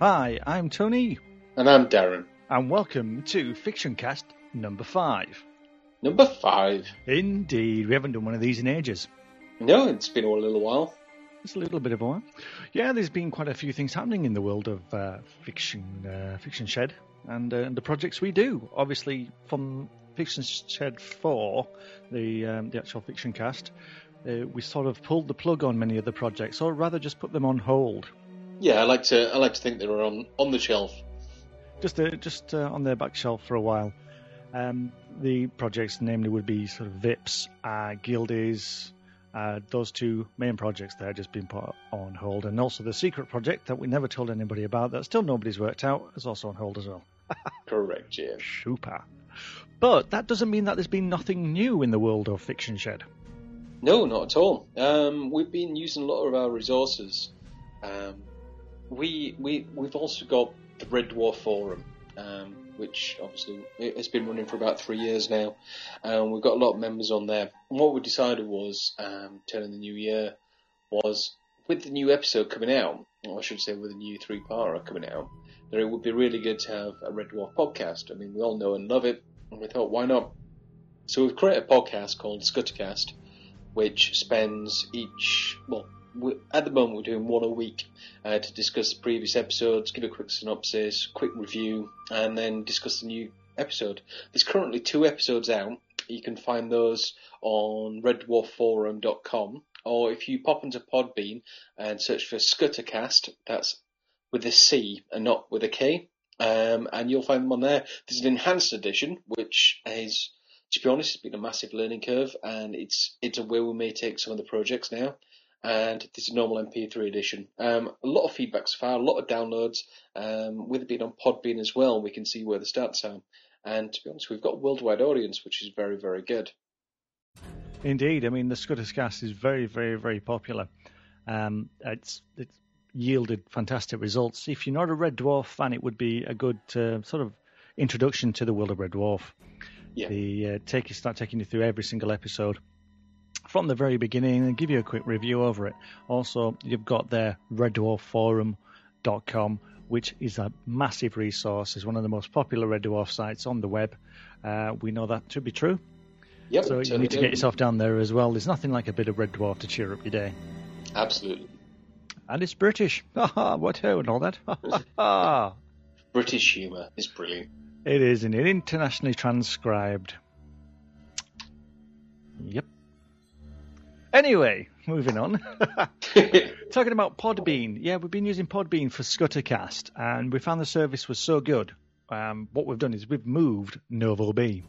Hi, I'm Tony, And I'm Darren. and welcome to Fiction Cast number five. Number five. Indeed, we haven't done one of these in ages. No, it's been a little while. It's a little bit of a while. Yeah, there's been quite a few things happening in the world of uh, fiction, uh, Fiction Shed, and, uh, and the projects we do. Obviously, from Fiction Shed Four, the um, the actual Fiction Cast, uh, we sort of pulled the plug on many of the projects, or rather, just put them on hold. Yeah, I like to. I like to think they were on on the shelf. just uh, just uh, on their back shelf for a while. Um, the projects, namely, would be sort of VIPs, uh, Guildies, uh, those two main projects that have just been put on hold, and also the secret project that we never told anybody about that still nobody's worked out is also on hold as well. Correct, yeah. Super. But that doesn't mean that there's been nothing new in the world of Fiction Shed. No, not at all. Um, we've been using a lot of our resources. Um, we we we've also got the Red Dwarf Forum, um, which obviously has been running for about three years now, and we've got a lot of members on there. And what we decided was, um, turning the new year, was with the new episode coming out, or I should say with the new three parter coming out, that it would be really good to have a Red Dwarf podcast. I mean, we all know and love it, and we thought, why not? So we've created a podcast called Scuttercast, which spends each well we, at the moment we're doing one a week uh, to discuss the previous episodes, give a quick synopsis, quick review, and then discuss the new episode. There's currently two episodes out. You can find those on reddwarfforum.com, or if you pop into Podbean and search for Scuttercast, that's with a C and not with a K, um, and you'll find them on there. There's an enhanced edition, which is, to be honest, it's been a massive learning curve, and it's it's a way we may take some of the projects now and there's a normal MP3 edition. Um, a lot of feedback so far, a lot of downloads. Um, with it being on Podbean as well, we can see where the stats are. And to be honest, we've got a worldwide audience, which is very, very good. Indeed, I mean the Scuttercast is very, very, very popular. Um, it's it's yielded fantastic results. If you're not a Red Dwarf fan, it would be a good uh, sort of introduction to the world of Red Dwarf. Yeah. The uh, take you start taking you through every single episode from the very beginning and give you a quick review over it. Also, you've got their reddwarfforum.com, which is a massive resource. It's one of the most popular Red Dwarf sites on the web. Uh, we know that to be true. Yep, So you need to get yourself down there as well. There's nothing like a bit of Red Dwarf to cheer up your day. Absolutely. And it's British. Ha ha, what ho and all that. Ha ha ha. British humour is brilliant. It is, and it internationally transcribed. Yep. Anyway, moving on. Talking about Podbean, yeah, we've been using Podbean for Scuttercast, and we found the service was so good. Um, what we've done is we've moved Novo B.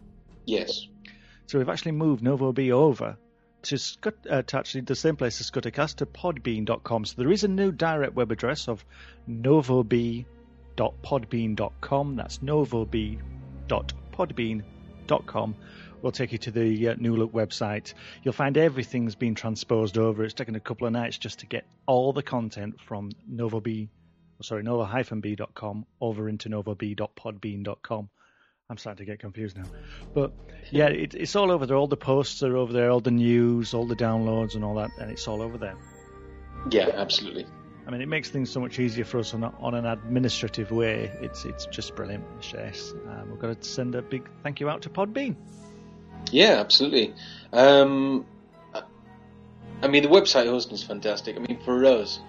yes. So we've actually moved Novo B over to, Scut, uh, to actually the same place as Scuttercast to podbean.com. So there is a new direct web address of novob.podbean.com. That's novob.podbean.com. We'll take you to the uh, new look website. You'll find everything's been transposed over. It's taken a couple of nights just to get all the content from novob, sorry, nova-b.com over into novob.podbean.com. I'm starting to get confused now. But yeah, it, it's all over there. All the posts are over there, all the news, all the downloads, and all that, and it's all over there. Yeah, absolutely. I mean, it makes things so much easier for us on, a, on an administrative way. It's it's just brilliant. Yes, um, we've got to send a big thank you out to Podbean. Yeah, absolutely. Um, I mean, the website hosting is fantastic. I mean, for us,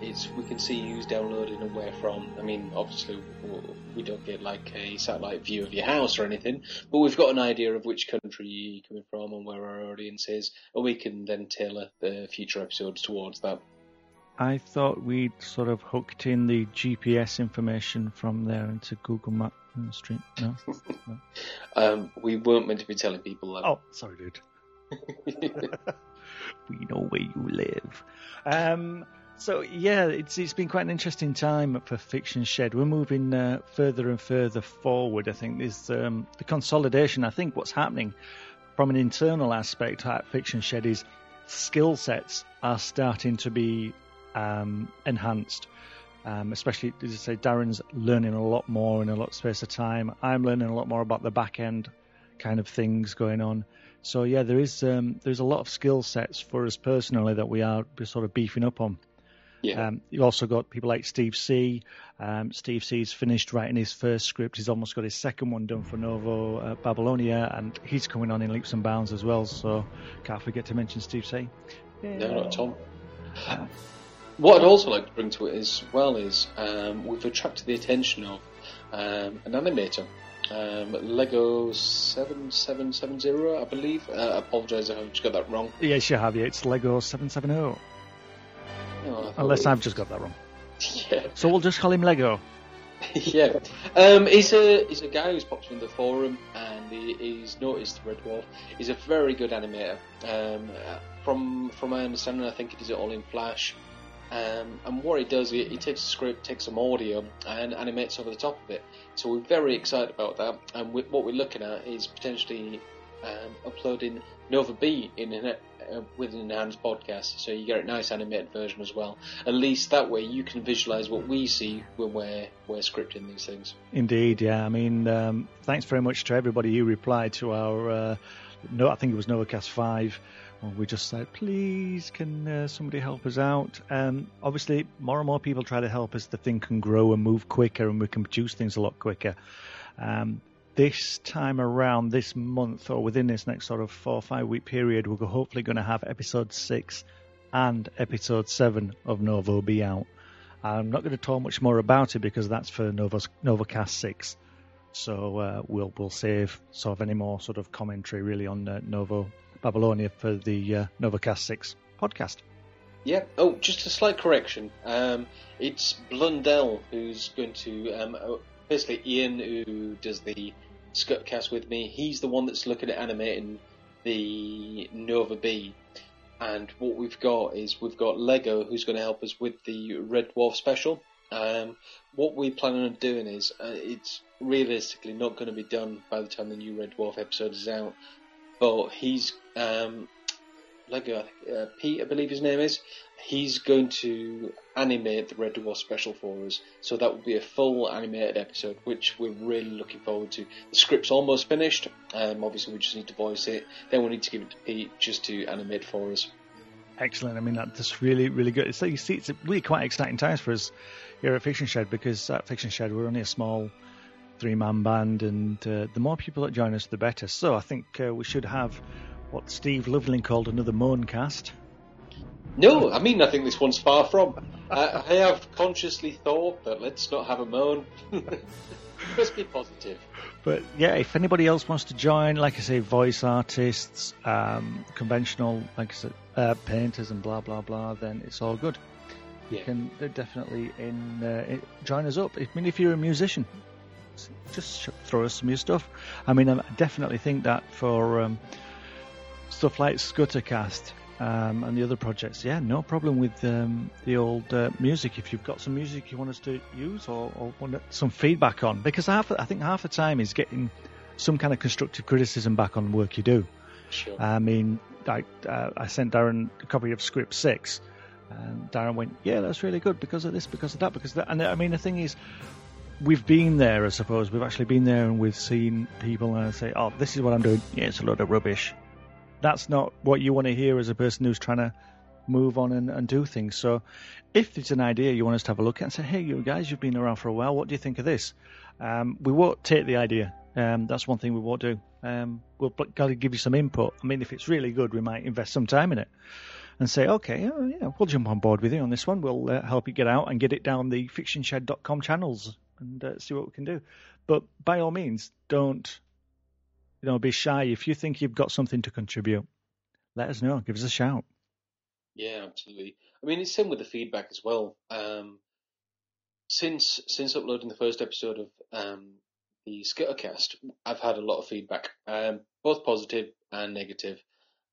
it's we can see who's downloading and where from. I mean, obviously, we don't get like a satellite view of your house or anything, but we've got an idea of which country you're coming from and where our audience is, and we can then tailor the future episodes towards that. I thought we'd sort of hooked in the GPS information from there into Google Map Street. No. no. Um, we weren't meant to be telling people that. Oh, sorry, dude. we know where you live. Um, so yeah, it's it's been quite an interesting time for Fiction Shed. We're moving uh, further and further forward. I think there's um, the consolidation. I think what's happening from an internal aspect at Fiction Shed is skill sets are starting to be um, enhanced. Um, especially, as I say, Darren's learning a lot more in a lot of space of time. I'm learning a lot more about the back end kind of things going on. So yeah, there is um, there's a lot of skill sets for us personally that we are sort of beefing up on. Yeah. Um, you also got people like Steve C. Um, Steve C's finished writing his first script. He's almost got his second one done for Novo uh, Babylonia, and he's coming on in leaps and bounds as well. So can't forget to mention Steve C. No, not Tom. What I'd also like to bring to it as well is um, we've attracted the attention of um, an animator, um, Lego seven seven seven zero, I believe. Uh, I apologise if I've just got that wrong. Yes, you have. Yeah, it's Lego seven seven zero. Oh, Unless I've just got that wrong. yeah. So we'll just call him Lego. yeah, um, he's a he's a guy who's popped in the forum and he, he's noticed the Red Dwarf. He's a very good animator. Um, uh, from from my understanding, I think he does it all in Flash. Um, and what he does, he, he takes a script, takes some audio, and animates over the top of it. So we're very excited about that. And we, what we're looking at is potentially um, uploading Nova B in an, uh, with an enhanced podcast, so you get a nice animated version as well. At least that way you can visualize what we see when we're we're scripting these things. Indeed, yeah. I mean, um, thanks very much to everybody who replied to our. Uh, no, I think it was NovaCast five. We just said, please, can uh, somebody help us out? Um, obviously, more and more people try to help us. The thing can grow and move quicker, and we can produce things a lot quicker. Um, this time around, this month, or within this next sort of four or five week period, we're hopefully going to have episode six and episode seven of Novo be out. I'm not going to talk much more about it because that's for Nova's, NovaCast six. So uh, we'll we'll save sort of any more sort of commentary really on uh, Novo Babylonia for the uh, NovaCast six podcast. Yeah. Oh, just a slight correction. Um, it's Blundell who's going to um, uh, basically Ian who does the Scutcast with me. He's the one that's looking at animating the Nova B. And what we've got is we've got Lego who's going to help us with the Red Dwarf special. Um, what we're planning on doing is uh, it's realistically not going to be done by the time the new Red Dwarf episode is out. But he's um, Lego, uh, Pete, I believe his name is. He's going to animate the Red Dwarf special for us, so that will be a full animated episode, which we're really looking forward to. The script's almost finished. Um, obviously, we just need to voice it. Then we need to give it to Pete just to animate for us. Excellent. I mean, that's really, really good. So you see, it's really quite exciting times for us here at Fiction Shed because at Fiction Shed we're only a small three-man band, and uh, the more people that join us, the better. So I think uh, we should have what Steve Loveling called another moan cast. No, I mean, I think this one's far from. I, I have consciously thought that let's not have a moan. let's be positive. But yeah, if anybody else wants to join, like I say, voice artists, um, conventional, like I said, uh, painters and blah blah blah, then it's all good. You Yeah. can uh, definitely in, uh, join us up. I mean, if you're a musician, just sh- throw us some of your stuff. I mean, I definitely think that for um, stuff like Scuttercast um, and the other projects, yeah, no problem with um, the old uh, music. If you've got some music you want us to use or, or want some feedback on, because half, I think half the time is getting some kind of constructive criticism back on the work you do. Sure. I mean, I, uh, I sent Darren a copy of Script Six, and Darren went, "Yeah, that's really good because of this, because of that, because of that." And I mean, the thing is, we've been there, I suppose. We've actually been there, and we've seen people and say, "Oh, this is what I'm doing." Yeah, it's a load of rubbish. That's not what you want to hear as a person who's trying to move on and, and do things. So, if it's an idea you want us to have a look at and say, "Hey, you guys, you've been around for a while. What do you think of this?" Um, we won't take the idea. Um, that's one thing we won't do. Um, we'll got to give you some input. I mean, if it's really good, we might invest some time in it and say, okay, yeah, we'll jump on board with you on this one. We'll uh, help you get out and get it down the fictionshed.com channels and uh, see what we can do. But by all means, don't you know be shy. If you think you've got something to contribute, let us know. Give us a shout. Yeah, absolutely. I mean, it's same with the feedback as well. Um, since since uploading the first episode of um, the Scuttercast, I've had a lot of feedback, um, both positive and negative.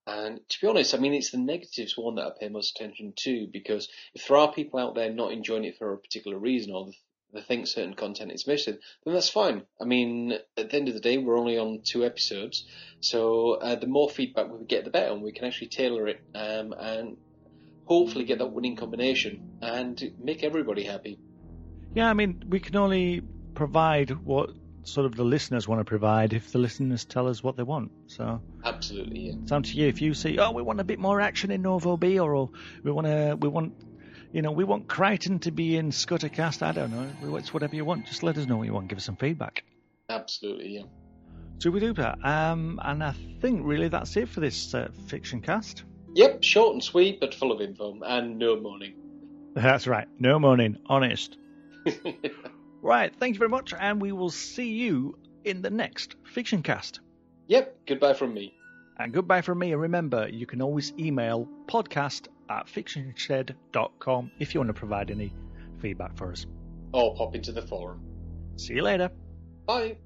And to be honest, I mean, it's the negatives one that I pay most attention to because if there are people out there not enjoying it for a particular reason or they think certain content is missing, then that's fine. I mean, at the end of the day, we're only on two episodes, so uh, the more feedback we get, the better, and we can actually tailor it um, and hopefully get that winning combination and make everybody happy. Yeah, I mean, we can only provide what sort of the listeners want to provide if the listeners tell us what they want. So Absolutely, yeah. it's down to you. If you say, "Oh, we want a bit more action in Novo B," or oh, "We want to, we want, you know, we want Kryten to be in Scuttercast. I don't know. It's whatever you want. Just let us know what you want. Give us some feedback. Absolutely, yeah. Super duper. Um, and I think really that's it for this uh, fiction cast. Yep, short and sweet, but full of info and no moaning. That's right. No moaning. Honest. right. Thank you very much. And we will see you in the next fiction cast. Yep. Goodbye from me. And goodbye from me. And remember, you can always email podcast at fictionshed.com if you want to provide any feedback for us. Or pop into the forum. See you later. Bye.